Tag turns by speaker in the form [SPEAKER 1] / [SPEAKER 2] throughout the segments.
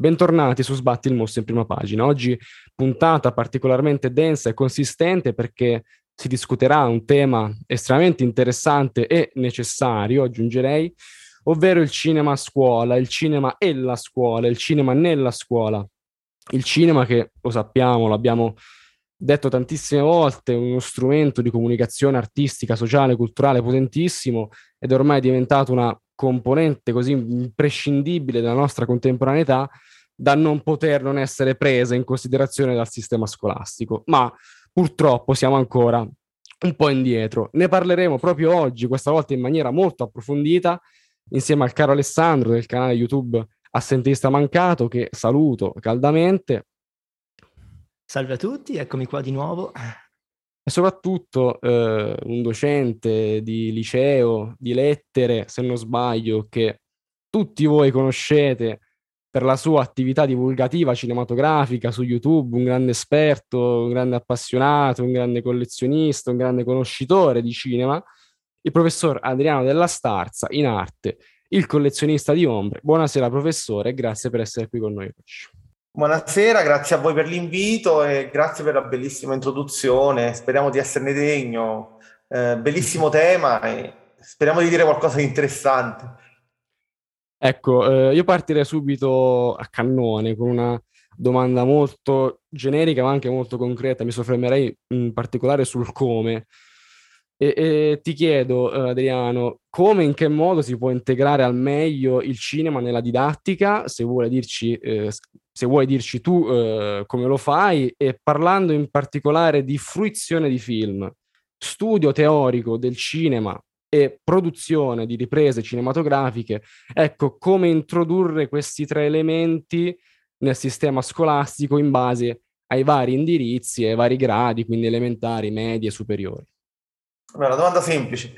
[SPEAKER 1] Bentornati su Sbatti il mostro in prima pagina. Oggi puntata particolarmente densa e consistente perché si discuterà un tema estremamente interessante e necessario, aggiungerei, ovvero il cinema a scuola, il cinema e la scuola, il cinema nella scuola. Il cinema che, lo sappiamo, l'abbiamo detto tantissime volte, è uno strumento di comunicazione artistica, sociale, culturale potentissimo ed è ormai diventato una componente così imprescindibile della nostra contemporaneità da non poter non essere presa in considerazione dal sistema scolastico. Ma purtroppo siamo ancora un po' indietro. Ne parleremo proprio oggi, questa volta in maniera molto approfondita, insieme al caro Alessandro del canale YouTube Assentista Mancato, che saluto caldamente.
[SPEAKER 2] Salve a tutti, eccomi qua di nuovo.
[SPEAKER 1] Soprattutto eh, un docente di liceo, di lettere, se non sbaglio, che tutti voi conoscete per la sua attività divulgativa cinematografica su YouTube, un grande esperto, un grande appassionato, un grande collezionista, un grande conoscitore di cinema, il professor Adriano della Starza in arte, il collezionista di ombre. Buonasera professore e grazie per essere qui con noi oggi.
[SPEAKER 3] Buonasera, grazie a voi per l'invito e grazie per la bellissima introduzione. Speriamo di esserne degno. Eh, bellissimo tema e speriamo di dire qualcosa di interessante.
[SPEAKER 1] Ecco, eh, io partirei subito a cannone con una domanda molto generica ma anche molto concreta. Mi soffermerei in particolare sul come. E, e ti chiedo, eh, Adriano, come, in che modo si può integrare al meglio il cinema nella didattica? Se vuoi dirci, eh, se vuoi dirci tu eh, come lo fai, e parlando in particolare di fruizione di film, studio teorico del cinema e produzione di riprese cinematografiche, ecco come introdurre questi tre elementi nel sistema scolastico in base ai vari indirizzi e ai vari gradi, quindi elementari, medie superiori.
[SPEAKER 3] Una domanda semplice.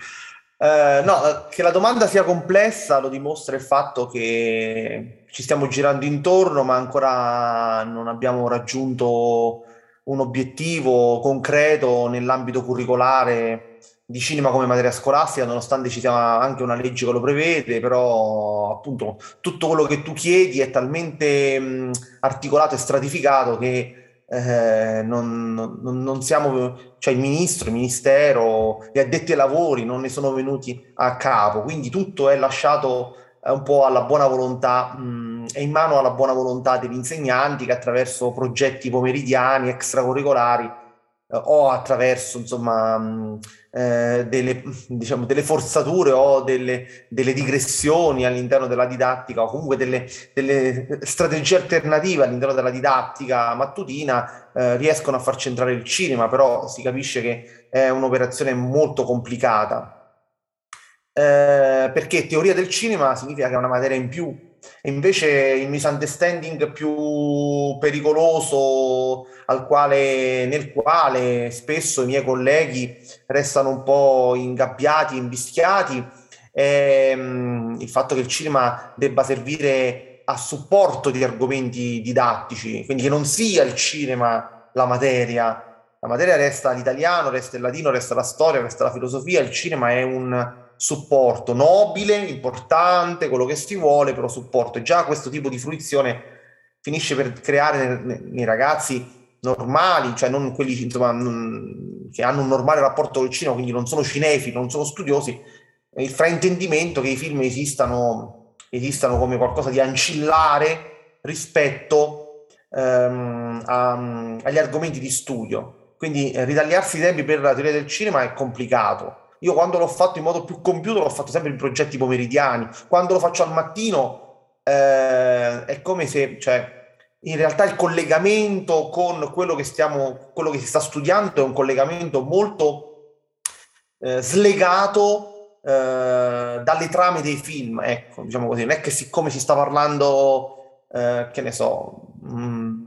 [SPEAKER 3] Eh, no, che la domanda sia complessa lo dimostra il fatto che ci stiamo girando intorno, ma ancora non abbiamo raggiunto un obiettivo concreto nell'ambito curricolare di cinema come materia scolastica, nonostante ci sia anche una legge che lo prevede, però appunto tutto quello che tu chiedi è talmente mh, articolato e stratificato che eh, non, non, non, siamo, cioè il ministro, il ministero, gli addetti ai lavori non ne sono venuti a capo, quindi tutto è lasciato un po' alla buona volontà, mh, è in mano alla buona volontà degli insegnanti che attraverso progetti pomeridiani, extracurricolari eh, o attraverso insomma... Mh, eh, delle, diciamo, delle, forzature o delle, delle, digressioni all'interno della didattica o comunque delle, delle strategie alternative all'interno della didattica mattutina eh, riescono a far centrare il cinema, però si capisce che è un'operazione molto complicata. Eh, perché teoria del cinema significa che è una materia in più e invece il misunderstanding più pericoloso quale, nel quale spesso i miei colleghi restano un po' ingabbiati, invischiati, è mm, il fatto che il cinema debba servire a supporto di argomenti didattici, quindi che non sia il cinema la materia. La materia resta l'italiano, resta il latino, resta la storia, resta la filosofia, il cinema è un supporto nobile, importante, quello che si vuole, però supporto. E già questo tipo di fruizione finisce per creare nei, ragazzi normali, cioè non quelli insomma, non, che hanno un normale rapporto col cinema, quindi non sono cinefili, non sono studiosi, il fraintendimento che i film esistano, esistano come qualcosa di ancillare rispetto ehm, a, agli argomenti di studio. Quindi eh, ritagliarsi i tempi per la teoria del cinema è complicato io quando l'ho fatto in modo più compiuto l'ho fatto sempre in progetti pomeridiani. Quando lo faccio al mattino eh, è come se, cioè, in realtà il collegamento con quello che stiamo, quello che si sta studiando è un collegamento molto eh, slegato eh, dalle trame dei film, ecco, diciamo così. Non è che siccome si sta parlando, eh, che ne so, mh, mm,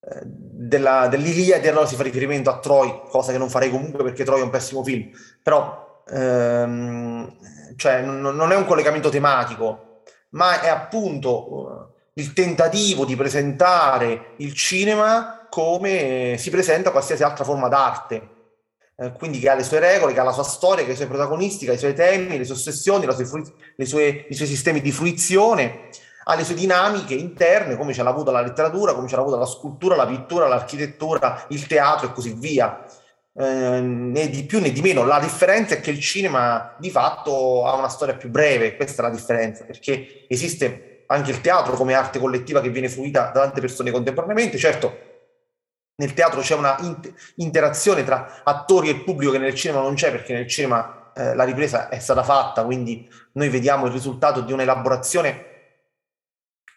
[SPEAKER 3] eh, della, dell'Iliade allora si fa riferimento a Troy, cosa che non farei comunque perché Troy è un pessimo film, però ehm, cioè n- non è un collegamento tematico, ma è appunto uh, il tentativo di presentare il cinema come si presenta qualsiasi altra forma d'arte. Eh, quindi che ha le sue regole, che ha la sua storia, che ha i suoi protagonisti, che ha i suoi temi, le sue ossessioni, sue fru- sue, i suoi sistemi di fruizione, ha le sue dinamiche interne, come ce l'ha avuta la letteratura, come ce l'ha avuta la scultura, la pittura, l'architettura, il teatro e così via. Eh, né di più né di meno. La differenza è che il cinema di fatto ha una storia più breve, questa è la differenza, perché esiste anche il teatro come arte collettiva che viene fruita da tante persone contemporaneamente. Certo, nel teatro c'è una inter- interazione tra attori e pubblico che nel cinema non c'è, perché nel cinema eh, la ripresa è stata fatta, quindi noi vediamo il risultato di un'elaborazione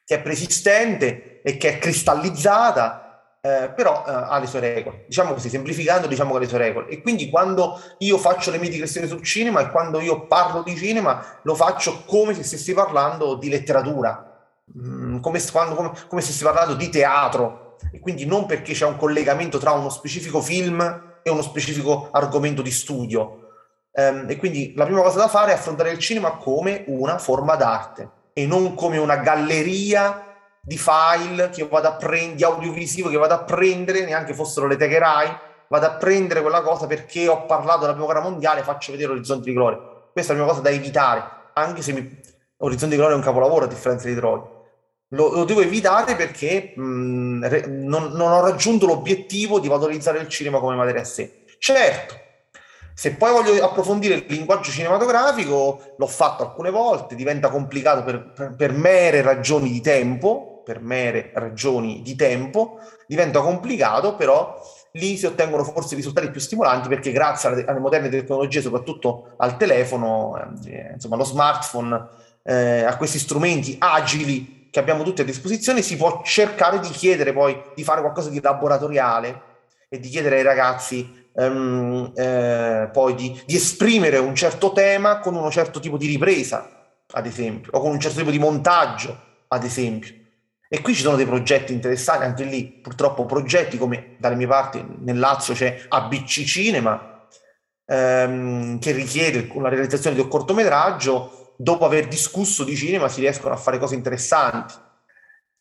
[SPEAKER 3] che è preesistente e che è cristallizzata, eh, però eh, ha le sue regole. Diciamo così, semplificando, diciamo che ha le sue regole. E quindi quando io faccio le mie digressioni sul cinema e quando io parlo di cinema, lo faccio come se stessi parlando di letteratura, mm, come, quando, come, come se stessi parlando di teatro. E quindi non perché c'è un collegamento tra uno specifico film e uno specifico argomento di studio. Um, e quindi la prima cosa da fare è affrontare il cinema come una forma d'arte e non come una galleria di file che vado a prendere, di audiovisivo che vado a prendere, neanche fossero le Techerai, vado a prendere quella cosa perché ho parlato della prima guerra mondiale, faccio vedere Orizzonti di Gloria. Questa è la prima cosa da evitare, anche se mi... Orizzonti di Gloria è un capolavoro a differenza di Troia. Lo, lo, devo evitare perché mh, re, non, non ho raggiunto l'obiettivo di valorizzare il cinema come materia a sé. Certo, se poi voglio approfondire il linguaggio cinematografico, l'ho fatto alcune volte, diventa complicato per, per, per, mere ragioni di tempo, per mere ragioni di tempo, diventa complicato, però lì si ottengono forse risultati più stimolanti perché grazie alle, alle moderne tecnologie, soprattutto al telefono, eh, insomma allo smartphone, eh, a questi strumenti agili che abbiamo tutti a disposizione, si può cercare di chiedere poi di fare qualcosa di laboratoriale e di chiedere ai ragazzi ehm, eh, poi di, di, esprimere un certo tema con un certo tipo di ripresa, ad esempio, o con un certo tipo di montaggio, ad esempio. E qui ci sono dei progetti interessanti, anche lì purtroppo progetti come dalle mie parti nel Lazio c'è ABC Cinema, ehm, che richiede la realizzazione di un cortometraggio, dopo aver discusso di cinema si riescono a fare cose interessanti.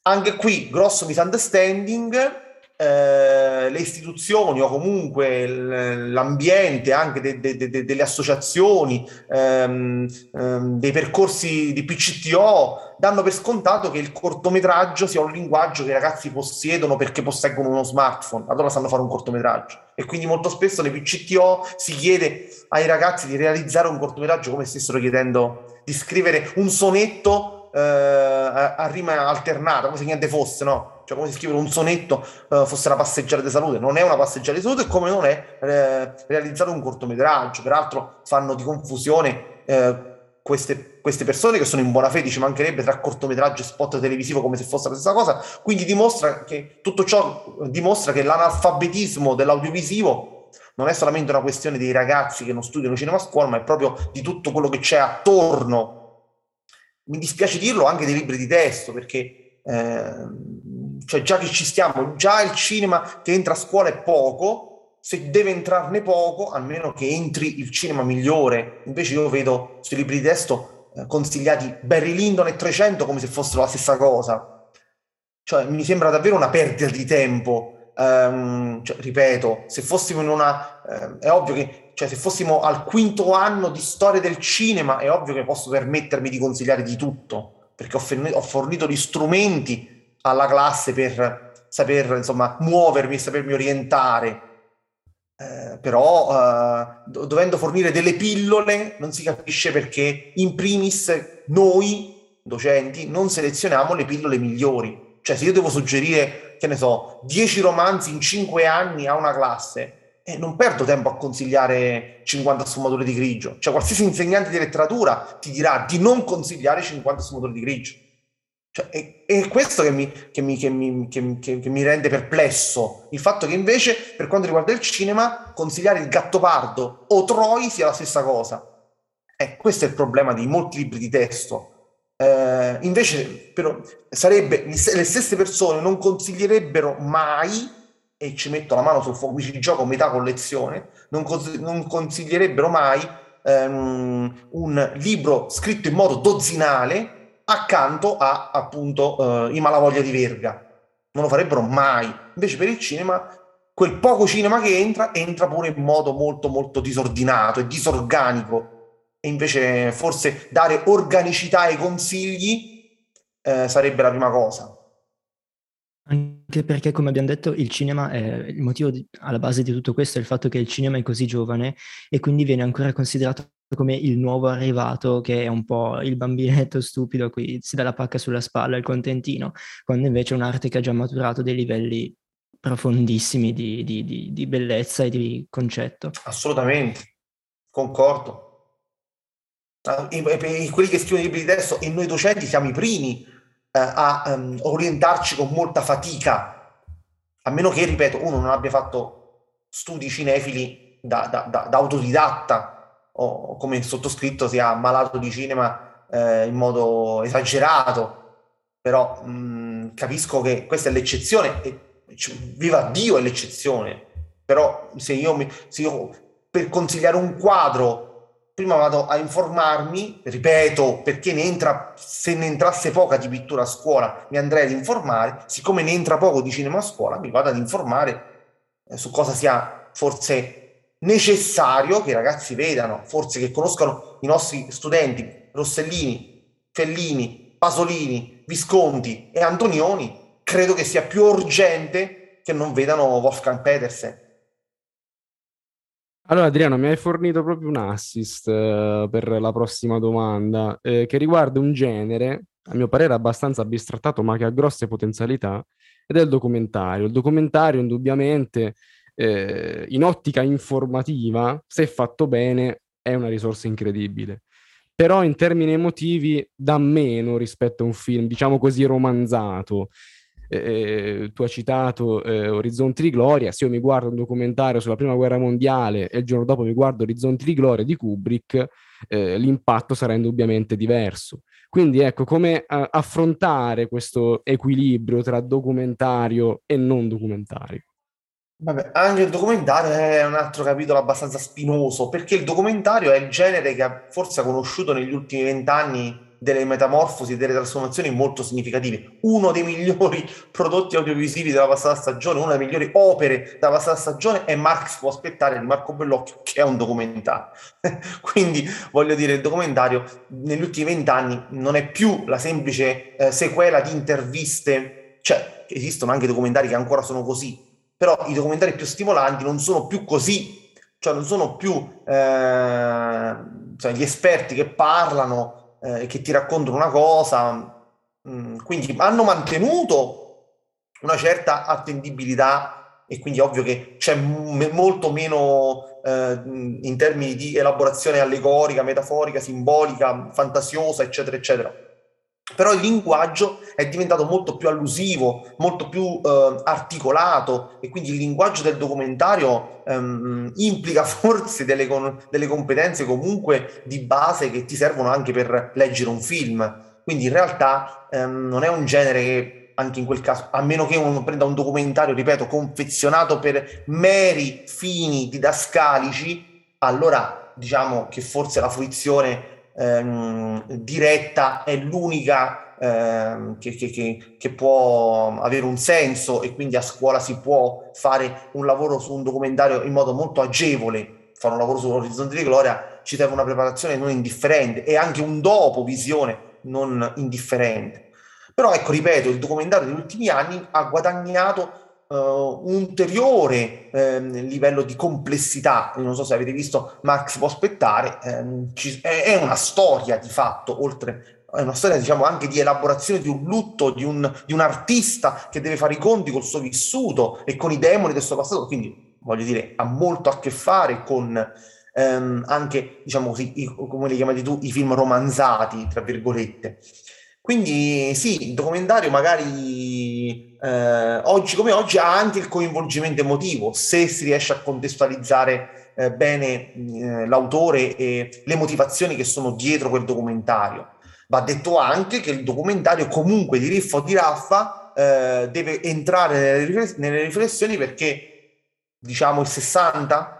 [SPEAKER 3] Anche qui grosso misunderstanding, eh, le istituzioni o comunque l'ambiente anche de, de, de, delle associazioni, ehm, ehm, dei percorsi di PCTO danno per scontato che il cortometraggio sia un linguaggio che i ragazzi possiedono perché posseggono uno smartphone, allora sanno fare un cortometraggio. E quindi molto spesso nei PCTO si chiede ai ragazzi di realizzare un cortometraggio come stessero chiedendo di scrivere un sonetto eh, a, a rima alternata, come se niente fosse, no? Cioè come se scrivere un sonetto uh, fosse una passeggiata di salute, non è una passeggiata di salute come non è eh, realizzare un cortometraggio, peraltro fanno di confusione eh, queste, queste, persone che sono in buona fede, ci mancherebbe tra cortometraggio e spot televisivo come se fosse la stessa cosa, quindi dimostra che tutto ciò dimostra che l'analfabetismo dell'audiovisivo non è solamente una questione dei ragazzi che non studiano cinema a scuola, ma è proprio di tutto quello che c'è attorno. Mi dispiace dirlo anche dei libri di testo, perché eh, cioè già che ci stiamo, già il cinema che entra a scuola è poco, se deve entrarne poco, almeno che entri il cinema migliore. Invece io vedo sui libri di testo eh, consigliati Barry Lyndon e 300 come se fossero la stessa cosa. Cioè mi sembra davvero una perdita di tempo. Um, cioè, ripeto, se fossimo in una... Eh, è ovvio che cioè, se fossimo al quinto anno di storia del cinema, è ovvio che posso permettermi di consigliare di tutto, perché ho, fornito, gli strumenti alla classe per saper insomma muovermi e sapermi orientare. Eh, però eh, dovendo fornire delle pillole non si capisce perché in primis noi docenti non selezioniamo le pillole migliori. Cioè se io devo suggerire, che ne so, 10 romanzi in 5 anni a una classe, eh, non perdo tempo a consigliare 50 sfumature di grigio. Cioè qualsiasi insegnante di letteratura ti dirà di non consigliare 50 sfumature di grigio cioè, è, è, questo che mi, che, mi, che, mi, che, mi, rende perplesso, il fatto che invece per quanto riguarda il cinema consigliare il Gattopardo o Troy sia la stessa cosa. Eh, questo è il problema di molti libri di testo. Eh, invece però, sarebbe, le stesse persone non consiglierebbero mai, e ci metto la mano sul fuoco, mi ci gioco metà collezione, non, cons- non consiglierebbero mai ehm, un libro scritto in modo dozzinale accanto a appunto eh, i Malavoglia di Verga. Non lo farebbero mai. Invece per il cinema, quel poco cinema che entra, entra pure in modo molto molto disordinato e disorganico. E invece forse dare organicità ai consigli eh, sarebbe la prima cosa.
[SPEAKER 2] Anche perché, come abbiamo detto, il cinema, è, il motivo di, alla base di tutto questo è il fatto che il cinema è così giovane e quindi viene ancora considerato come il nuovo arrivato che è un po' il bambinetto stupido a cui si dà la pacca sulla spalla, il contentino, quando invece è un'arte che ha già maturato dei livelli profondissimi di, di, di, di bellezza e di concetto.
[SPEAKER 3] Assolutamente, concordo. Ah, quelli che scrivono i libri di testo e noi docenti siamo i primi eh, a um, orientarci con molta fatica, a meno che, ripeto, uno non abbia fatto studi cinefili da, da, da, da autodidatta o come sottoscritto sia malato di cinema eh, in modo esagerato, però mh, mm, capisco che questa è l'eccezione e viva Dio è l'eccezione, però se io, mi, se io per consigliare un quadro prima vado a informarmi, ripeto, perché ne entra, se ne entrasse poca di pittura a scuola mi andrei ad informare, siccome ne entra poco di cinema a scuola mi vado ad informare eh, su cosa sia forse necessario che i ragazzi vedano, forse che conoscano i nostri studenti, Rossellini, Fellini, Pasolini, Visconti e Antonioni, credo che sia più urgente che non vedano Wolfgang Petersen
[SPEAKER 1] allora, Adriano, mi hai fornito proprio un assist eh, per la prossima domanda, eh, che riguarda un genere, a mio parere abbastanza bistrattato, ma che ha grosse potenzialità, ed è il documentario. Il documentario, indubbiamente, eh, in ottica informativa, se fatto bene, è una risorsa incredibile. Però in termini emotivi dà meno rispetto a un film, diciamo così, romanzato eh, tu hai citato eh, Orizzonti di Gloria, se io mi guardo un documentario sulla prima guerra mondiale e il giorno dopo mi guardo Orizzonti di Gloria di Kubrick, eh, l'impatto sarà indubbiamente diverso. Quindi ecco, come a- affrontare questo equilibrio tra documentario e non documentario?
[SPEAKER 3] Vabbè, anche il documentario è un altro capitolo abbastanza spinoso, perché il documentario è il genere che forse ha conosciuto negli ultimi vent'anni delle metamorfosi, delle trasformazioni molto significative. Uno dei migliori prodotti audiovisivi della passata stagione, una delle migliori opere della passata stagione è Marx può aspettare di Marco Bellocchio, che è un documentario. Quindi voglio dire, il documentario negli ultimi vent'anni non è più la semplice eh, sequela di interviste, cioè esistono anche documentari che ancora sono così, però i documentari più stimolanti non sono più così, cioè non sono più eh, cioè gli esperti che parlano eh, che ti raccontano una cosa, mm, quindi hanno mantenuto una certa attendibilità e quindi ovvio che c'è m- molto meno eh, in termini di elaborazione allegorica, metaforica, simbolica, fantasiosa, eccetera, eccetera. Però il linguaggio è diventato molto più allusivo, molto più eh, articolato e quindi il linguaggio del documentario ehm, implica forse delle, con, delle, competenze comunque di base che ti servono anche per leggere un film. Quindi in realtà ehm, non è un genere che anche in quel caso, a meno che uno prenda un documentario, ripeto, confezionato per meri fini didascalici, allora diciamo che forse la fruizione ehm, diretta è l'unica ehm, che, che, che, può avere un senso e quindi a scuola si può fare un lavoro su un documentario in modo molto agevole, fare un lavoro sull'orizzonte di gloria ci serve una preparazione non indifferente e anche un dopo visione non indifferente. Però ecco, ripeto, il documentario degli ultimi anni ha guadagnato uh, un ulteriore eh, livello di complessità. non so se avete visto Max può aspettare, ehm, ci, è, è, una storia di fatto, oltre è una storia diciamo anche di elaborazione di un lutto di un, di un artista che deve fare i conti col suo vissuto e con i demoni del suo passato, quindi voglio dire, ha molto a che fare con ehm, anche, diciamo così, i, come li chiamati tu, i film romanzati, tra virgolette. Quindi sì, il documentario magari eh, oggi come oggi ha anche il coinvolgimento emotivo, se si riesce a contestualizzare eh, bene eh, l'autore e le motivazioni che sono dietro quel documentario. Va detto anche che il documentario comunque di Riffa o di Raffa eh, deve entrare nelle riflessioni perché diciamo il 60%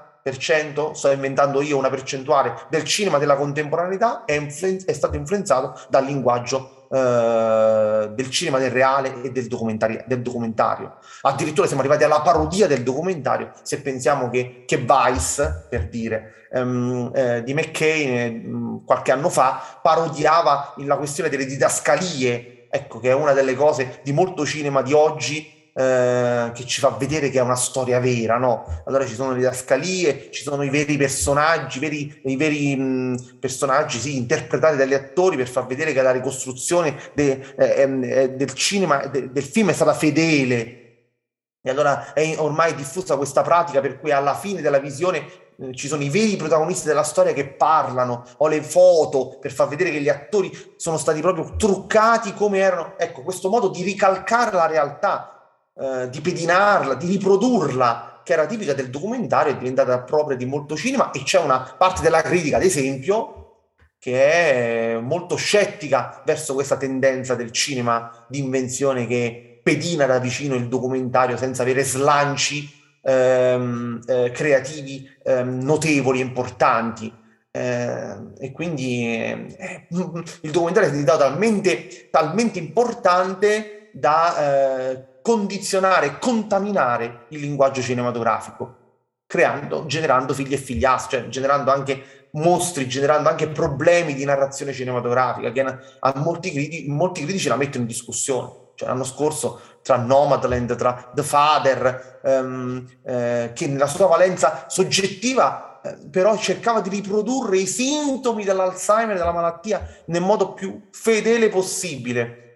[SPEAKER 3] sto inventando io una percentuale del cinema della contemporaneità è, influ- è stato influenzato dal linguaggio eh, del cinema del reale e del documentario, del documentario. Addirittura siamo arrivati alla parodia del documentario, se pensiamo che, che Vice, per dire, um, eh, di McCain um, qualche anno fa parodiava la questione delle didascalie ecco, che è una delle cose di molto cinema di oggi eh, che ci fa vedere che è una storia vera, no? Allora ci sono le didascalie, ci sono i veri personaggi, veri, i veri mh, personaggi sì, interpretati dagli attori per far vedere che la ricostruzione de, eh, eh, del cinema, de, del film è stata fedele. E allora è ormai diffusa questa pratica per cui alla fine della visione eh, ci sono i veri protagonisti della storia che parlano, ho le foto per far vedere che gli attori sono stati proprio truccati come erano. Ecco, questo modo di ricalcare la realtà eh, di pedinarla, di riprodurla, che era tipica del documentario, è diventata propria di molto cinema e c'è una parte della critica, ad esempio, che è molto scettica verso questa tendenza del cinema di invenzione che pedina da vicino il documentario senza avere slanci ehm, eh, creativi ehm, notevoli, importanti. Eh, e quindi eh, il documentario è diventato talmente, talmente importante da eh, condizionare, contaminare il linguaggio cinematografico, creando, generando figli e figliastri, cioè generando anche mostri, generando anche problemi di narrazione cinematografica che a molti, critici, molti critici la mettono in discussione. Cioè, l'anno scorso tra Nomadland, tra The Father, ehm, eh, che nella sua valenza soggettiva eh, però cercava di riprodurre i sintomi dell'Alzheimer, della malattia, nel modo più fedele possibile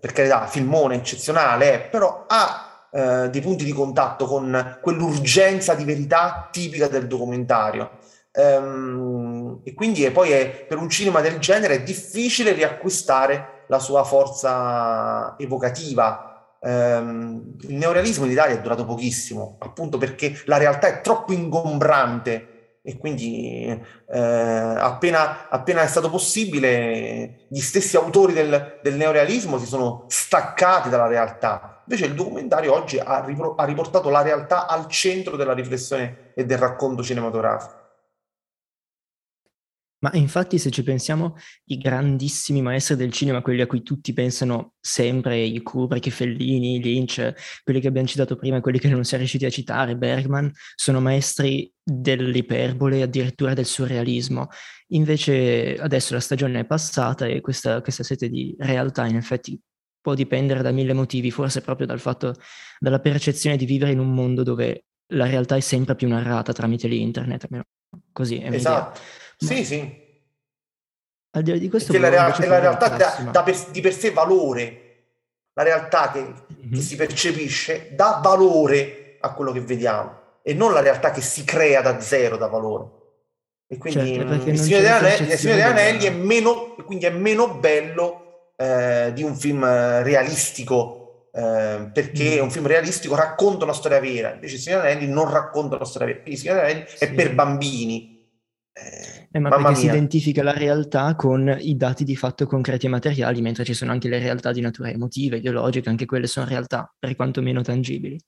[SPEAKER 3] per carità, filmone eccezionale, però ha eh, dei punti di contatto con quell'urgenza di verità tipica del documentario. Ehm, e quindi è, poi è, per un cinema del genere è difficile riacquistare la sua forza evocativa. Ehm, il neorealismo in Italia è durato pochissimo, appunto perché la realtà è troppo ingombrante e quindi eh, appena, appena, è stato possibile gli stessi autori del, del, neorealismo si sono staccati dalla realtà. Invece il documentario oggi ha, ripro- ha riportato la realtà al centro della riflessione e del racconto cinematografico.
[SPEAKER 2] Ma infatti se ci pensiamo, i grandissimi maestri del cinema, quelli a cui tutti pensano sempre, i Kubrick, i Fellini, Lynch, quelli che abbiamo citato prima quelli che non si è riusciti a citare, Bergman, sono maestri dell'iperbole, addirittura del surrealismo. Invece adesso la stagione è passata e questa, questa sete di realtà in effetti può dipendere da mille motivi, forse proprio dal fatto, dalla percezione di vivere in un mondo dove la realtà è sempre più narrata tramite l'internet, almeno così è
[SPEAKER 3] esatto. Sì, sì.
[SPEAKER 2] Al di là di questo...
[SPEAKER 3] Perché la, rea- la realtà dà, dà per, di per sé valore. La realtà che, mm-hmm. che si percepisce dà valore a quello che vediamo e non la realtà che si crea da zero da valore. E quindi certo, il Signore degli Anelli, Anelli, è meno, quindi è meno bello eh, di un film realistico, eh, perché mm. un film realistico racconta una storia vera, invece il Signore degli Anelli non racconta una storia vera, il Signore degli Anelli sì. è per bambini.
[SPEAKER 2] Eh, ma perché mia. si identifica la realtà con i dati di fatto concreti e materiali, mentre ci sono anche le realtà di natura emotiva, ideologica, anche quelle sono realtà per quanto meno tangibili.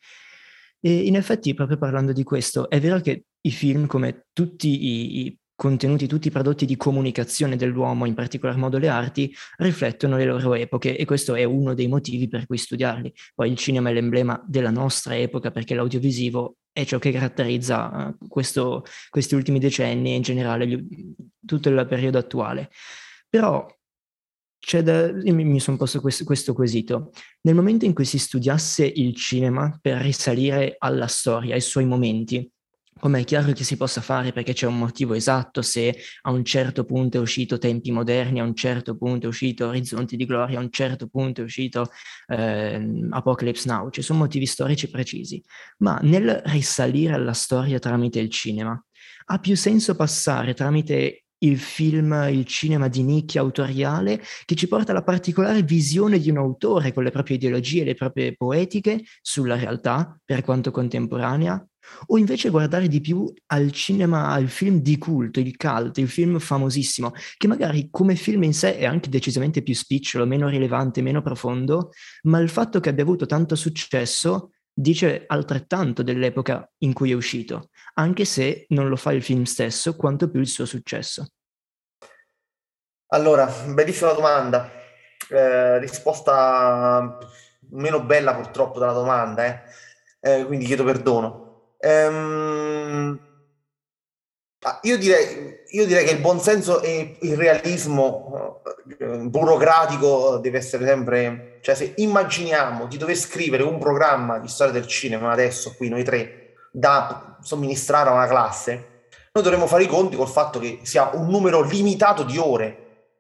[SPEAKER 2] E in effetti, proprio parlando di questo, è vero che i film, come tutti i, i contenuti, tutti i prodotti di comunicazione dell'uomo, in particolar modo le arti, riflettono le loro epoche e questo è uno dei motivi per cui studiarli. Poi il cinema è l'emblema della nostra epoca perché l'audiovisivo è ciò che caratterizza uh, questo, questi ultimi decenni e in generale gli, tutto il periodo attuale. Però c'è da, mi sono posto questo, questo quesito. Nel momento in cui si studiasse il cinema per risalire alla storia, ai suoi momenti, come è chiaro che si possa fare perché c'è un motivo esatto se a un certo punto è uscito Tempi Moderni, a un certo punto è uscito Orizzonti di Gloria, a un certo punto è uscito eh, Apocalypse Now, ci sono motivi storici precisi, ma nel risalire alla storia tramite il cinema ha più senso passare tramite il film, il cinema di nicchia autoriale che ci porta alla particolare visione di un autore con le proprie ideologie, le proprie poetiche sulla realtà, per quanto contemporanea, o invece guardare di più al cinema, al film di culto, il cult, il film famosissimo, che magari come film in sé è anche decisamente più spicciolo, meno rilevante, meno profondo, ma il fatto che abbia avuto tanto successo dice altrettanto dell'epoca in cui è uscito, anche se non lo fa il film stesso, quanto più il suo successo.
[SPEAKER 3] Allora, bellissima domanda. Eh, risposta meno bella purtroppo della domanda, eh. Eh, quindi chiedo perdono. Ehm, Ah, io direi, io direi, che il buonsenso e il realismo eh, burocratico deve essere sempre... Cioè se immaginiamo di dover scrivere un programma di storia del cinema adesso, qui noi tre, da somministrare a una classe, noi dovremmo fare i conti col fatto che sia un numero limitato di ore,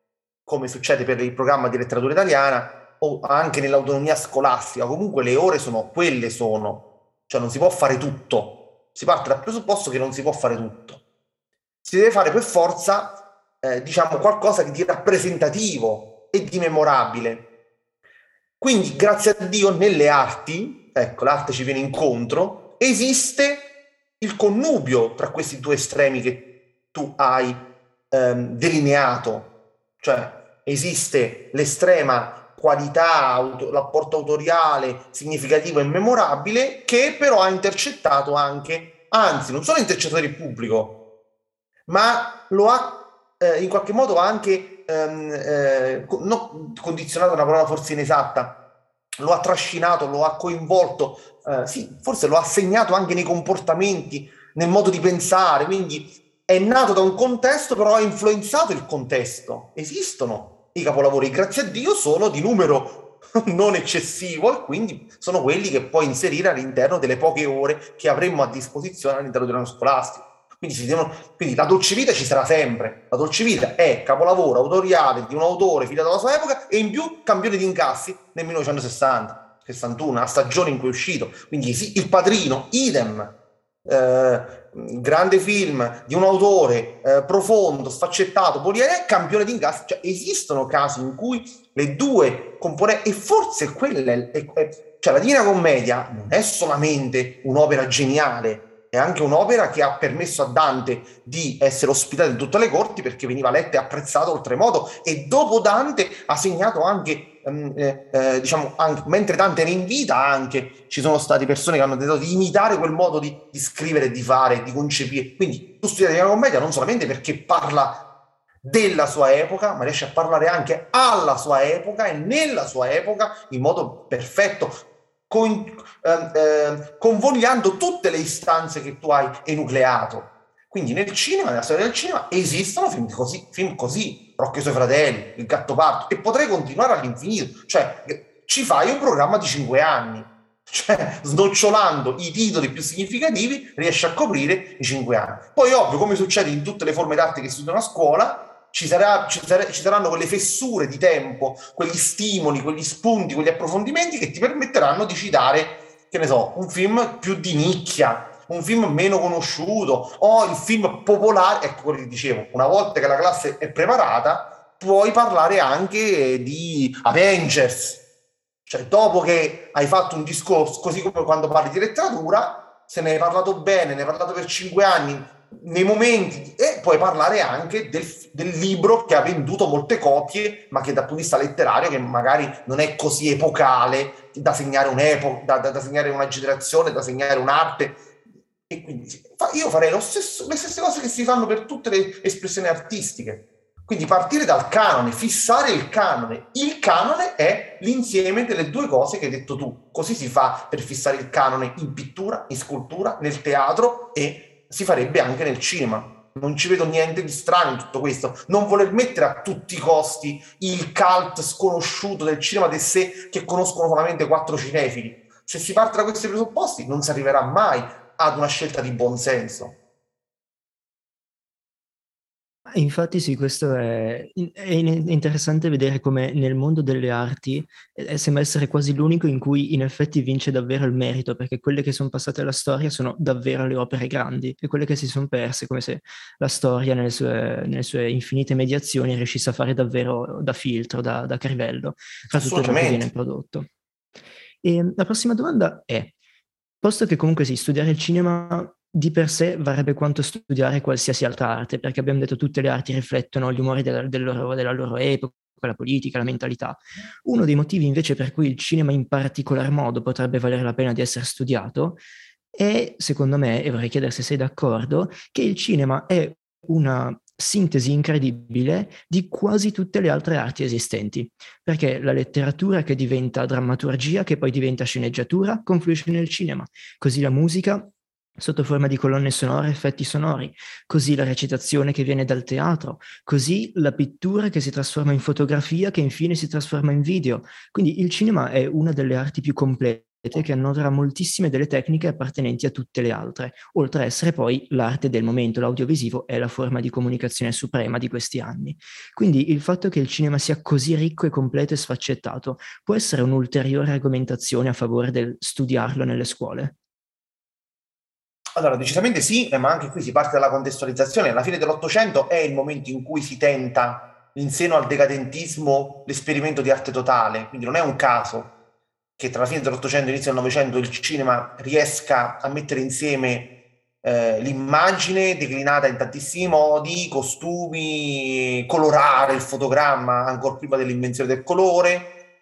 [SPEAKER 3] come succede per il programma di letteratura italiana o anche nell'autonomia scolastica. Comunque le ore sono quelle sono, cioè non si può fare tutto. Si parte dal presupposto che non si può fare tutto si deve fare per forza, eh, diciamo, qualcosa di rappresentativo e di memorabile. Quindi, grazie a Dio, nelle arti, ecco, l'arte ci viene incontro, esiste il connubio tra questi due estremi che tu hai ehm, delineato, cioè esiste l'estrema qualità, auto, l'apporto autoriale significativo e memorabile che però ha intercettato anche, anzi non solo intercettato il pubblico, ma lo ha eh, in qualche modo anche ehm, eh, no, condizionato, una parola forse inesatta, lo ha trascinato, lo ha coinvolto, eh, sì, forse lo ha segnato anche nei comportamenti, nel modo di pensare, quindi è nato da un contesto, però ha influenzato il contesto. Esistono i capolavori, grazie a Dio sono di numero non eccessivo e quindi sono quelli che puoi inserire all'interno delle poche ore che avremmo a disposizione all'interno dell'anno scolastico. Quindi, devono, quindi, la dolce vita ci sarà sempre. La dolce vita è capolavoro autoriale di un autore fidato alla sua epoca e in più campione di incassi nel 1960, 61, la stagione in cui è uscito. Quindi sì, il padrino, idem. Eh, grande film di un autore eh, profondo, sfaccettato, poliere, campione di incassi. Cioè, esistono casi in cui le due componenti, e forse quella è, è, è, cioè la Divina Commedia non è solamente un'opera geniale, è anche un'opera che ha permesso a Dante di essere ospitato in tutte le corti perché veniva letta e apprezzata oltremodo e dopo Dante ha segnato anche, eh, eh, diciamo, anche, mentre Dante era in vita anche ci sono state persone che hanno tentato di imitare quel modo di, di scrivere, di fare, di concepire. Quindi tu studi la Commedia non solamente perché parla della sua epoca, ma riesce a parlare anche alla sua epoca e nella sua epoca in modo perfetto, con, eh, convogliando tutte le istanze che tu hai enucleato. Quindi nel cinema, nella storia del cinema, esistono film così, film così Rocchio suoi fratelli, Il Gattopardo, e potrei continuare all'infinito. Cioè, ci fai un programma di cinque anni, cioè snocciolando i titoli più significativi riesci a coprire i cinque anni. Poi ovvio, come succede in tutte le forme d'arte che si studiano a scuola, ci, sarà, ci, sarà, ci, saranno quelle fessure di tempo, quegli stimoli, quegli spunti, quegli approfondimenti che ti permetteranno di citare, che ne so, un film più di nicchia, un film meno conosciuto o il film popolare, ecco quello che dicevo, una volta che la classe è preparata, puoi parlare anche di Avengers. Cioè, dopo che hai fatto un discorso, così come quando parli di letteratura, se ne hai parlato bene, ne hai parlato per cinque anni, nei momenti e puoi parlare anche del, del, libro che ha venduto molte copie ma che dal punto di vista letterario che magari non è così epocale da segnare un'epoca da, da, da segnare una generazione da segnare un'arte e quindi io farei stesso, le stesse cose che si fanno per tutte le espressioni artistiche quindi partire dal canone, fissare il canone. Il canone è l'insieme delle due cose che hai detto tu. Così si fa per fissare il canone in pittura, in scultura, nel teatro e si farebbe anche nel cinema. Non ci vedo niente di strano in tutto questo. Non voler mettere a tutti i costi il cult sconosciuto del cinema di sé che conoscono solamente quattro cinefili. Se si parte da questi presupposti non si arriverà mai ad una scelta di buonsenso.
[SPEAKER 2] Infatti sì, questo è, è interessante vedere come nel mondo delle arti eh, sembra essere quasi l'unico in cui in effetti vince davvero il merito, perché quelle che sono passate alla storia sono davvero le opere grandi e quelle che si sono perse, come se la storia nelle sue, nelle sue infinite mediazioni riuscisse a fare davvero da filtro, da, da crivello, fra tutto ciò che viene prodotto. E la prossima domanda è, posto che comunque sì, studiare il cinema di per sé varrebbe quanto studiare qualsiasi altra arte, perché abbiamo detto tutte le arti riflettono gli umori della, del loro, della loro epoca, la politica, la mentalità. Uno dei motivi invece per cui il cinema in particolar modo potrebbe valere la pena di essere studiato è, secondo me, e vorrei chiedere se sei d'accordo, che il cinema è una sintesi incredibile di quasi tutte le altre arti esistenti, perché la letteratura che diventa drammaturgia, che poi diventa sceneggiatura, confluisce nel cinema, così la musica sotto forma di colonne sonore, effetti sonori, così la recitazione che viene dal teatro, così la pittura che si trasforma in fotografia che infine si trasforma in video. Quindi il cinema è una delle arti più complete che annodera moltissime delle tecniche appartenenti a tutte le altre, oltre a essere poi l'arte del momento, l'audiovisivo è la forma di comunicazione suprema di questi anni. Quindi il fatto che il cinema sia così ricco e completo e sfaccettato può essere un'ulteriore argomentazione a favore del studiarlo nelle scuole?
[SPEAKER 3] Allora, decisamente sì, ma anche qui si parte dalla contestualizzazione. Alla fine dell'Ottocento è il momento in cui si tenta, in seno al decadentismo, l'esperimento di arte totale. Quindi non è un caso che tra la fine dell'Ottocento e l'inizio del Novecento il cinema riesca a mettere insieme eh, l'immagine declinata in tantissimi modi, costumi, colorare il fotogramma ancora prima dell'invenzione del colore,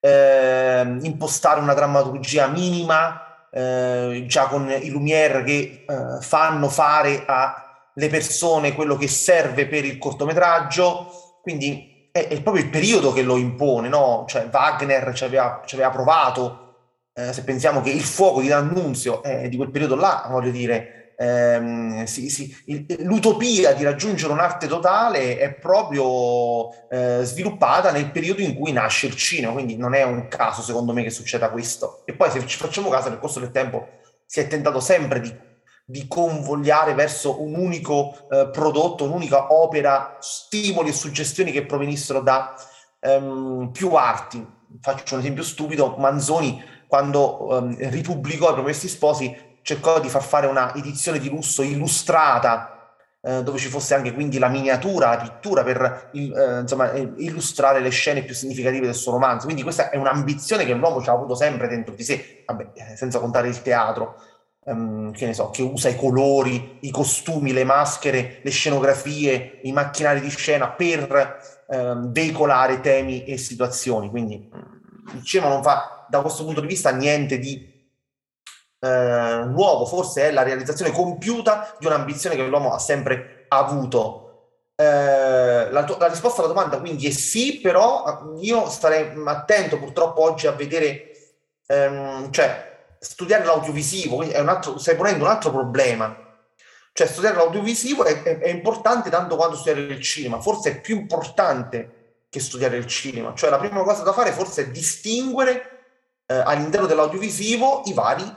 [SPEAKER 3] eh, impostare una drammaturgia minima eh, già con i Lumière che eh, fanno fare alle persone quello che serve per il cortometraggio, quindi è, è proprio il periodo che lo impone, no? Cioè Wagner ci aveva, ci aveva provato, eh, se pensiamo che il fuoco di D'Annunzio è di quel periodo là, voglio dire, ehm, sì, sì, l'utopia di raggiungere un'arte totale è proprio eh, sviluppata nel periodo in cui nasce il cinema, quindi non è un caso secondo me che succeda questo. E poi se ci facciamo caso nel corso del tempo si è tentato sempre di, di convogliare verso un unico eh, prodotto, un'unica opera, stimoli e suggestioni che provenissero da ehm, più arti. Faccio un esempio stupido, Manzoni quando ehm, ripubblicò i Promessi Sposi cercò di far fare una edizione di lusso illustrata eh, dove ci fosse anche quindi la miniatura, la pittura per eh, insomma, eh, illustrare le scene più significative del suo romanzo. Quindi questa è un'ambizione che l'uomo ci ha avuto sempre dentro di sé, Vabbè, eh, senza contare il teatro, ehm, che ne so, che usa i colori, i costumi, le maschere, le scenografie, i macchinari di scena per ehm, veicolare temi e situazioni. Quindi mm, il cinema non fa da questo punto di vista niente di eh, nuovo, forse è la realizzazione compiuta di un'ambizione che l'uomo ha sempre avuto. Eh, la, la, risposta alla domanda quindi è sì, però io starei attento purtroppo oggi a vedere, ehm, cioè studiare l'audiovisivo, è un altro, stai ponendo un altro problema. Cioè studiare l'audiovisivo è, è, è importante tanto quanto studiare il cinema, forse è più importante che studiare il cinema. Cioè la prima cosa da fare forse è distinguere eh, all'interno dell'audiovisivo i vari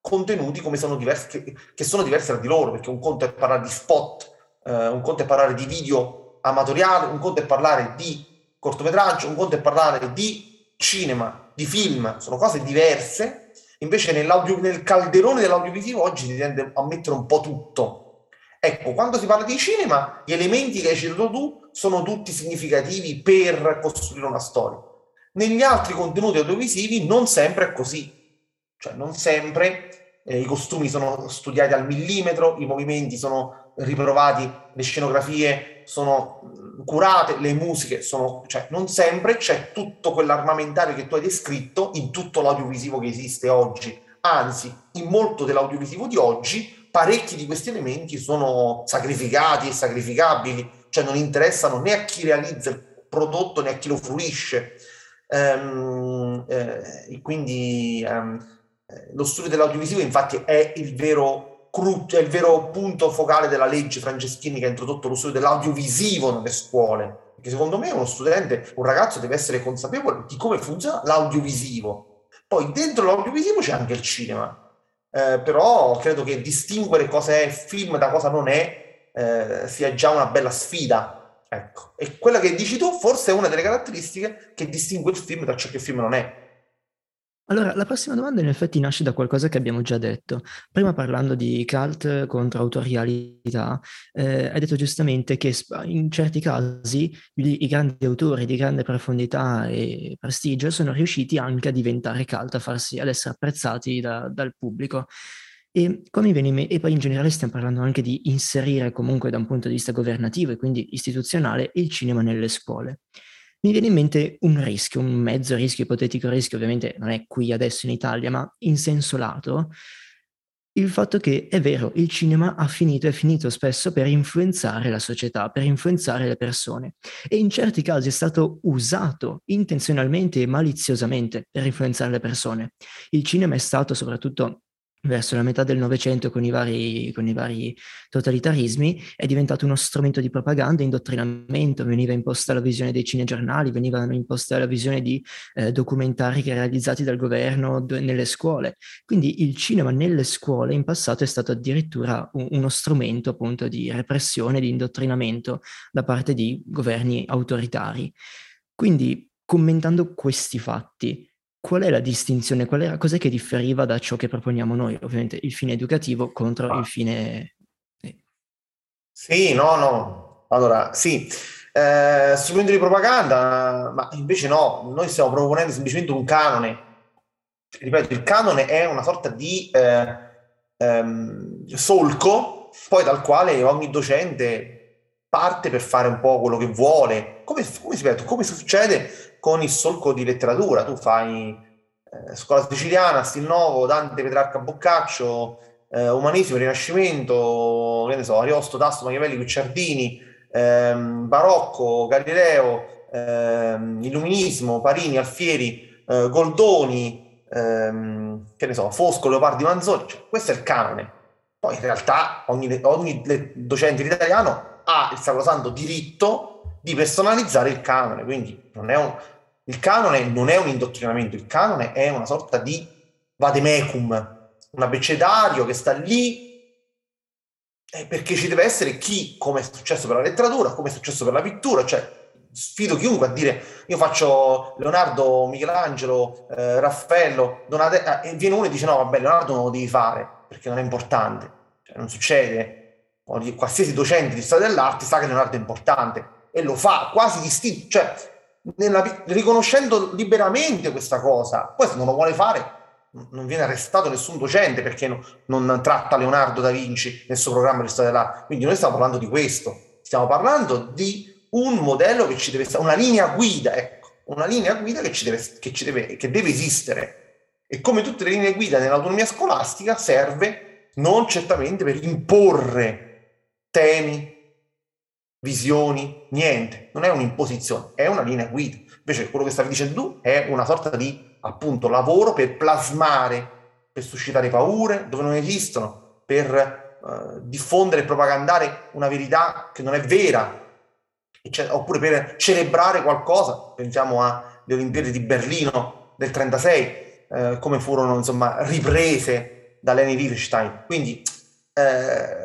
[SPEAKER 3] contenuti come sono diversi, che, che, sono diversi tra di loro, perché un conto è parlare di spot, eh, un conto è parlare di video amatoriale, un conto è parlare di cortometraggio, un conto è parlare di cinema, di film, sono cose diverse. Invece nel calderone dell'audiovisivo oggi si tende a mettere un po' tutto. Ecco, quando si parla di cinema, gli elementi che hai citato tu sono tutti significativi per costruire una storia. Negli altri contenuti audiovisivi non sempre è così cioè non sempre eh, i costumi sono studiati al millimetro, i movimenti sono riprovati, le scenografie sono curate, le musiche sono, cioè non sempre c'è tutto quell'armamentario che tu hai descritto in tutto l'audiovisivo che esiste oggi. Anzi, in molto dell'audiovisivo di oggi, parecchi di questi elementi sono sacrificati e sacrificabili, cioè non interessano né a chi realizza il prodotto né a chi lo fruisce. Um, eh, quindi um, eh, lo studio dell'audiovisivo infatti è il vero, è il vero punto focale della legge Franceschini che ha introdotto lo studio dell'audiovisivo nelle scuole. Perché secondo me uno studente, un ragazzo deve essere consapevole di come funziona l'audiovisivo. Poi dentro l'audiovisivo c'è anche il cinema. Eh, però credo che distinguere cosa è film da cosa non è eh, sia già una bella sfida. Ecco. E quella che dici tu forse è una delle caratteristiche che distingue il film da ciò che il film non è.
[SPEAKER 2] Allora, la prossima domanda in effetti nasce da qualcosa che abbiamo già detto. Prima parlando di cult contro autorialità, eh, hai detto giustamente che in certi casi i, grandi autori di grande profondità e prestigio sono riusciti anche a diventare cult, a farsi, ad essere apprezzati da, dal pubblico. E, me- e poi in generale stiamo parlando anche di inserire comunque da un punto di vista governativo e quindi istituzionale il cinema nelle scuole mi viene in mente un rischio, un mezzo rischio, ipotetico rischio, ovviamente non è qui adesso in Italia, ma in senso lato, il fatto che è vero, il cinema ha finito, è finito spesso per influenzare la società, per influenzare le persone e in certi casi è stato usato intenzionalmente e maliziosamente per influenzare le persone. Il cinema è stato soprattutto verso la metà del Novecento con i, vari, con i vari totalitarismi, è diventato uno strumento di propaganda, indottrinamento, veniva imposta la visione dei cinegiornali, veniva imposta la visione di eh, documentari realizzati dal governo d- nelle scuole. Quindi il cinema nelle scuole in passato è stato addirittura un, uno strumento appunto di repressione, di indottrinamento da parte di governi autoritari. Quindi commentando questi fatti, qual è la distinzione? Qual era, cos'è che differiva da ciò che proponiamo noi? Ovviamente il fine educativo contro ah. il fine...
[SPEAKER 3] Sì, no, no. Allora, sì, eh, strumento di propaganda, ma invece no, noi stiamo proponendo semplicemente un canone. Ripeto, il canone è una sorta di eh, ehm, solco, poi dal quale ogni docente parte per fare un po' quello che vuole, come, come, ripeto, come succede con il solco di letteratura. Tu fai eh, scuola siciliana, Stil Novo, Dante, Petrarca, Boccaccio, eh, Umanesimo, Rinascimento, che ne so, Ariosto, Tasso, Machiavelli, Guicciardini, ehm, Barocco, Galileo, ehm, Illuminismo, Parini, Alfieri, eh, Goldoni, ehm, che ne so, Fosco, Leopardi, Manzoni. Cioè, questo è il canone. Poi in realtà ogni, ogni docente italiano ha il sacrosanto diritto di personalizzare il canone, quindi non è un, il canone non è un indottrinamento, il canone è una sorta di vademecum, un abbecedario che sta lì eh, perché ci deve essere chi, come è successo per la letteratura, come è successo per la pittura, cioè sfido chiunque a dire io faccio Leonardo, Michelangelo, eh, Raffaello, Donatello, eh, e viene uno e dice no vabbè Leonardo non lo devi fare perché non è importante, cioè, non succede, qualsiasi docente di storia dell'arte sa che Leonardo è importante e lo fa quasi distinto, cioè nella, riconoscendo liberamente questa cosa. Poi se non lo vuole fare non viene arrestato nessun docente perché no, non tratta Leonardo da Vinci nel suo programma di storia dell'arte. Quindi noi stiamo parlando di questo, stiamo parlando di un modello che ci deve essere, una linea guida, ecco, una linea guida che, ci deve, che, ci deve, che deve esistere. E come tutte le linee guida nell'autonomia scolastica serve non certamente per imporre temi, visioni, niente, non è un'imposizione, è una linea guida. Invece quello che stavi dicendo tu è una sorta di appunto lavoro per plasmare, per suscitare paure dove non esistono, per eh, diffondere e propagandare una verità che non è vera, oppure per celebrare qualcosa, pensiamo alle Olimpiadi di Berlino del 36, eh, come furono insomma riprese da Leni Riefenstein. Quindi eh,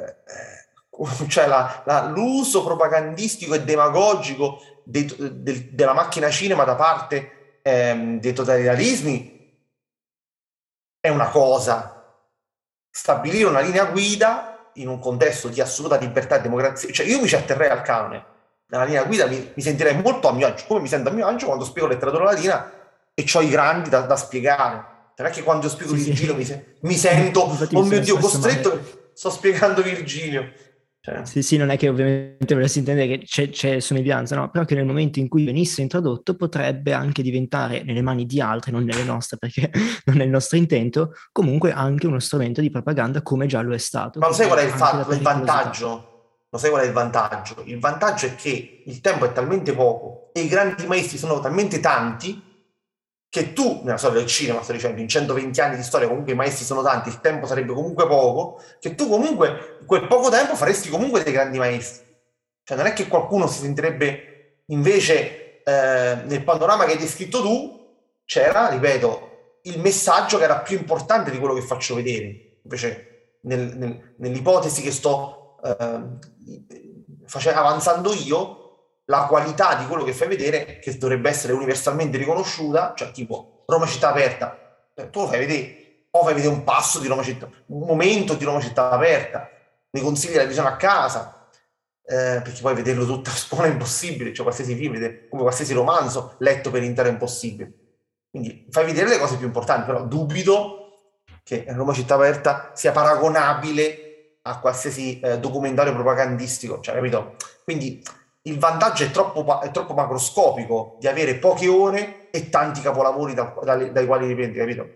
[SPEAKER 3] cioè la, la, l'uso propagandistico e demagogico de, de, della macchina cinema da parte ehm, dei totalitarismi è una cosa. Stabilire una linea guida in un contesto di assoluta libertà e democrazia, cioè io mi ci atterrei al canone, nella linea guida mi, mi, sentirei molto a mio agio, come mi sento a mio agio quando spiego letteratura latina e ho i grandi da, da spiegare. Non è che quando io spiego sì, Virgilio sì. Mi, mi, sento, oh mio Dio, costretto, male. sto spiegando Virgilio.
[SPEAKER 2] Cioè. Sì, sì, non è che ovviamente volessi intendere che c'è, c'è, somiglianza, no? Però che nel momento in cui venisse introdotto potrebbe anche diventare nelle mani di altri, non nelle nostre, perché non è il nostro intento, comunque anche uno strumento di propaganda come già lo è stato.
[SPEAKER 3] Ma lo sai qual è il, fatto, il vantaggio? Lo sai qual è il vantaggio? Il vantaggio è che il tempo è talmente poco e i grandi maestri sono talmente tanti che tu, nella storia del cinema, sto dicendo, in 120 anni di storia comunque i maestri sono tanti, il tempo sarebbe comunque poco, che tu comunque quel poco tempo faresti comunque dei grandi maestri. Cioè non è che qualcuno si sentirebbe invece eh, nel panorama che hai descritto tu, c'era, ripeto, il messaggio che era più importante di quello che faccio vedere. Invece nel, nel, nell'ipotesi che sto eh, face- avanzando io, la qualità di quello che fai vedere, che dovrebbe essere universalmente riconosciuta, cioè tipo Roma città aperta, eh, tu lo fai vedere, o fai vedere un passo di Roma città, un momento di Roma città aperta, mi consigli la visione a casa, eh, perché poi vederlo tutto a scuola è impossibile, cioè qualsiasi film, come qualsiasi romanzo letto per intero è impossibile. Quindi fai vedere le cose più importanti, però dubito che Roma città aperta sia paragonabile a qualsiasi eh, documentario propagandistico, cioè capito? Quindi il vantaggio è troppo, è troppo macroscopico di avere poche ore e tanti capolavori da, da, dai quali riprendi, capito?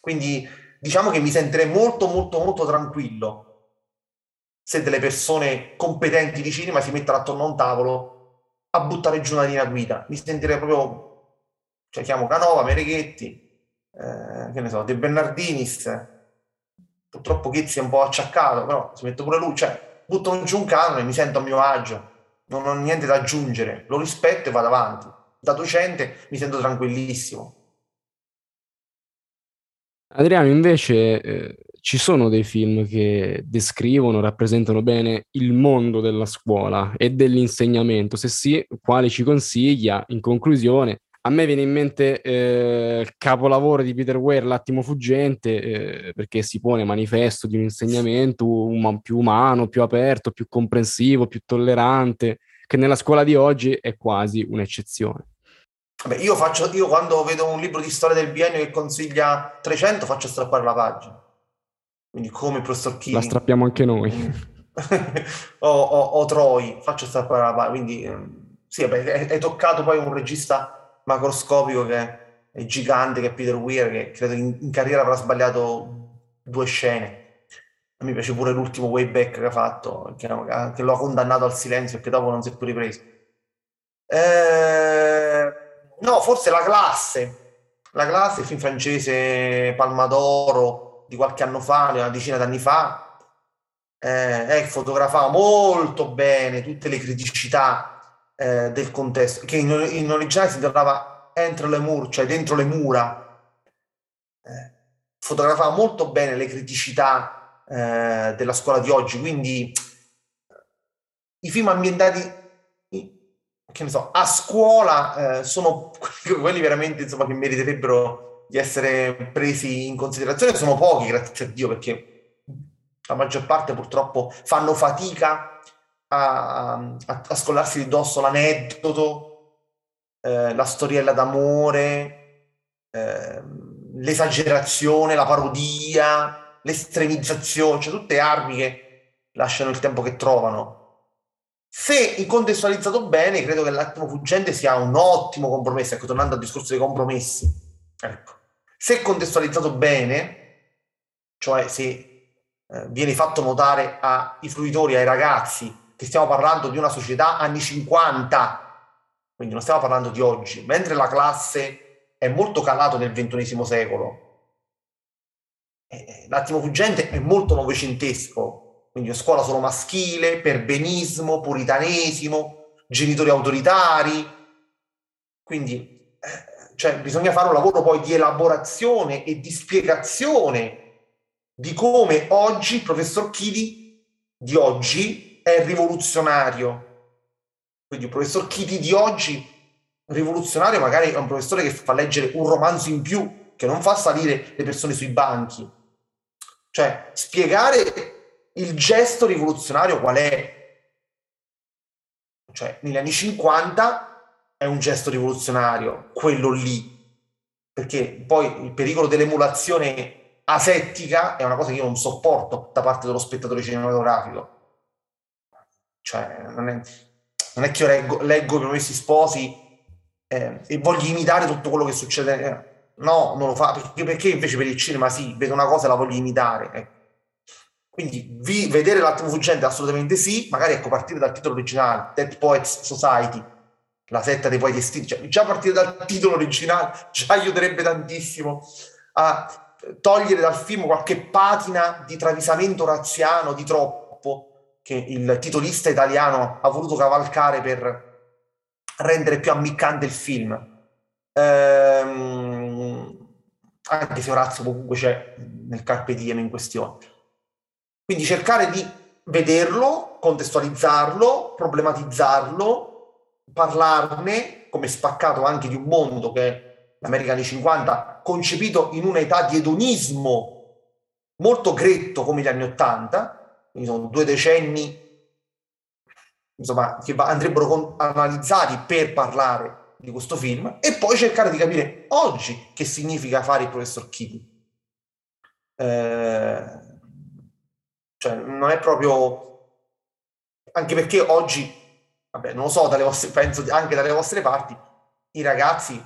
[SPEAKER 3] Quindi diciamo che mi sentirei molto molto molto tranquillo se delle persone competenti di cinema si mettono attorno a un tavolo a buttare giù una linea guida. Mi sentirei proprio, cioè chiamo Canova, Mereghetti, eh, che ne so, De Bernardinis, purtroppo Chizzi è un po' acciaccato, però si mette pure lui, cioè buttano giù un canone e mi sento a mio agio, non ho niente da aggiungere, lo rispetto e vado avanti. Da docente mi sento tranquillissimo.
[SPEAKER 1] Adriano, invece, eh, ci sono dei film che descrivono, rappresentano bene il mondo della scuola e dell'insegnamento? Se sì, quali ci consiglia? In conclusione, a me viene in mente eh, il capolavoro di Peter Ware, L'attimo fuggente, eh, perché si pone manifesto di un insegnamento um- più umano, più aperto, più comprensivo, più tollerante, che nella scuola di oggi è quasi un'eccezione.
[SPEAKER 3] Vabbè, io, faccio, io quando vedo un libro di storia del biennio che consiglia 300 faccio strappare la pagina. Quindi come il professor Chini.
[SPEAKER 1] La strappiamo anche noi.
[SPEAKER 3] o, o, o Troy, faccio strappare la pagina. Quindi ehm, sì, vabbè, hai toccato poi un regista macroscopico che è gigante, che è Peter Weir, che credo in, in carriera avrà sbagliato due scene. Me piace pure l'ultimo wayback che ha fatto, che, che lo ha condannato al silenzio e che dopo non si è più ripreso. Eh, no, forse la classe. La classe, il film francese Palma d'Oro di qualche anno fa, una decina d'anni fa, eh, eh, fotografava molto bene tutte le criticità eh, del contesto, che in, in originale si intitolava Entro le mura, cioè dentro le mura, eh, fotografava molto bene le criticità eh, della scuola di oggi, quindi i film ambientati che ne so, a scuola eh, sono quelli veramente insomma, che meriterebbero di essere presi in considerazione, sono pochi, grazie a Dio, perché la maggior parte purtroppo fanno fatica a, a, a scollarsi di dosso l'aneddoto, eh, la storiella d'amore, eh, l'esagerazione, la parodia, l'estremizzazione, cioè tutte armi che lasciano il tempo che trovano. Se contestualizzato bene, credo che l'attimo fuggente sia un ottimo compromesso. Ecco, tornando al discorso dei compromessi. Ecco. Se contestualizzato bene, cioè se eh, viene fatto notare ai fruitori, ai ragazzi, che stiamo parlando di una società anni 50, quindi non stiamo parlando di oggi, mentre la classe è molto calato nel ventunesimo secolo. Eh, l'attimo fuggente è molto novecentesco, quindi una scuola solo maschile, perbenismo, puritanesimo, genitori autoritari, quindi eh, cioè, bisogna fare un lavoro poi di elaborazione e di spiegazione di come oggi il professor Chidi di oggi è rivoluzionario. Quindi il professor Chiti di oggi, rivoluzionario, magari è un professore che fa leggere un romanzo in più, che non fa salire le persone sui banchi. Cioè, spiegare il gesto rivoluzionario qual è. Cioè, negli anni 50 è un gesto rivoluzionario, quello lì. Perché poi il pericolo dell'emulazione asettica è una cosa che io non sopporto da parte dello spettatore cinematografico cioè, non è, non è che io leggo, leggo i promessi sposi eh, e voglio imitare tutto quello che succede. No, non lo fa perché, perché invece per il cinema sì, vedo una cosa e la voglio imitare. Eh. Quindi vi, vedere l'attimo fuggente assolutamente sì, magari ecco partire dal titolo originale, Dead Poets Society, la setta dei poeti estinti, cioè, già partire dal titolo originale già aiuterebbe tantissimo a togliere dal film qualche patina di travisamento razziano di troppo che il titolista italiano ha voluto cavalcare per rendere più ammiccante il film. Ehm, anche se Orazio comunque c'è nel Carpe Diem in questione. Quindi cercare di vederlo, contestualizzarlo, problematizzarlo, parlarne come spaccato anche di un mondo che è l'America anni 50, concepito in un'età di edonismo molto gretto come gli anni 80, quindi sono due decenni insomma, che andrebbero analizzati per parlare di questo film e poi cercare di capire oggi che significa fare il professor Kitty. Eh, cioè, non è proprio... Anche perché oggi, vabbè, non lo so, dalle vostre, penso anche dalle vostre parti, i ragazzi,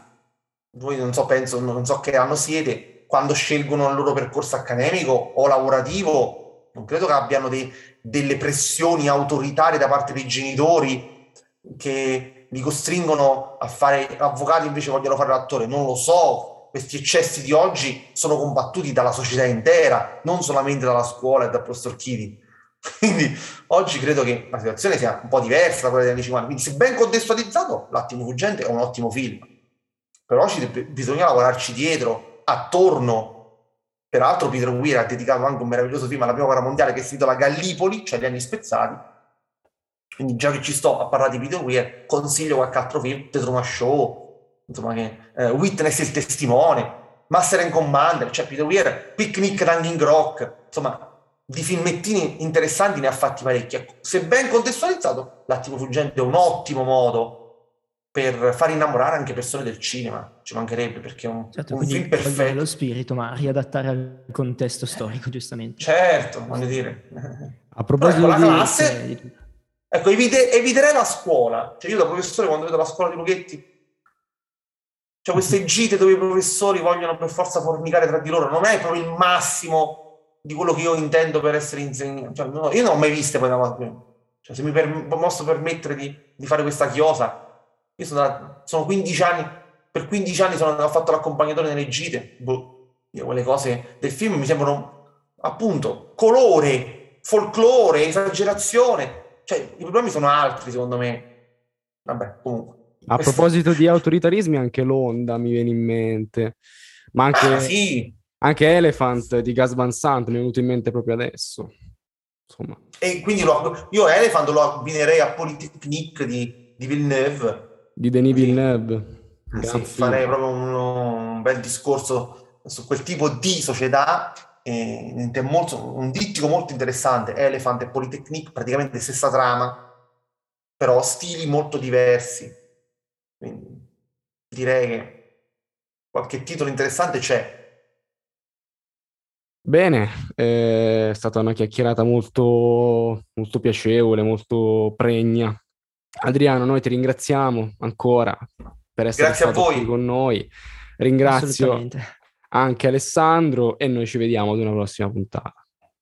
[SPEAKER 3] voi non so, penso, non so che anno siete, quando scelgono il loro percorso accademico o lavorativo, non credo che abbiano dei, delle pressioni autoritarie da parte dei genitori che li costringono a fare avvocati invece vogliono fare l'attore, non lo so. questi eccessi di oggi sono combattuti dalla società intera, non solamente dalla scuola e dal professor Chidi. Quindi oggi credo che la situazione sia un po' diversa da quella degli anni 50. Quindi, se ben contestualizzato, L'attimo fuggente è un ottimo film. Però ci, bisogna lavorarci dietro, attorno. Peraltro, Peter Weir ha dedicato anche un meraviglioso film alla prima guerra mondiale che si intitola Gallipoli, cioè gli anni spezzati. Quindi, già che ci sto a parlare di Peter Weir, consiglio qualche altro film, The Truman Show, insomma, che, eh, Witness il testimone, Master and Commander, cioè Peter Weir, Picnic Hanging Rock, insomma, di filmettini interessanti ne ha fatti parecchi. Ecco, se ben contestualizzato, L'attimo fuggente è un ottimo modo per far innamorare anche persone del cinema, ci mancherebbe perché è un,
[SPEAKER 2] certo,
[SPEAKER 3] un film perfetto.
[SPEAKER 2] lo spirito, ma riadattare al contesto storico, giustamente.
[SPEAKER 3] Certo, voglio dire.
[SPEAKER 1] A proposito ecco,
[SPEAKER 3] di... classe, ecco, evite, eviterei la scuola. Cioè io da professore quando vedo la scuola di Lughetti cioè queste gite dove i professori vogliono per forza fornicare tra di loro, non è proprio il massimo di quello che io intendo per essere insegnante. Cioè, no, io non ho mai viste poi una cioè, se mi per, posso permettere di, di, fare questa chiosa, io sono, sono 15 anni, per 15 anni sono, ho fatto l'accompagnatore nelle gite, boh, io quelle cose del film mi sembrano appunto colore, folklore, esagerazione, cioè i problemi sono altri secondo me. Vabbè, comunque.
[SPEAKER 1] A proposito di autoritarismi, anche l'onda mi viene in mente. Ma anche...
[SPEAKER 3] Ah, sì,
[SPEAKER 1] anche Elephant di Gas Van Sant mi è venuto in mente proprio adesso. Insomma.
[SPEAKER 3] E quindi lo, io Elephant lo abbinerei a Polytechnique di, di Villeneuve.
[SPEAKER 1] Di Denis Villeneuve.
[SPEAKER 3] Sì, farei proprio un, un, bel discorso su quel tipo di società. E, è molto, un dittico molto interessante. Elephant e Polytechnique, praticamente stessa trama, però stili molto diversi. Quindi direi che qualche titolo interessante c'è.
[SPEAKER 1] Bene, eh, è stata una chiacchierata molto, molto piacevole, molto pregna. Adriano, noi ti ringraziamo ancora per essere
[SPEAKER 3] Grazie
[SPEAKER 1] stato qui con noi. Ringrazio anche Alessandro e noi ci vediamo ad una prossima puntata.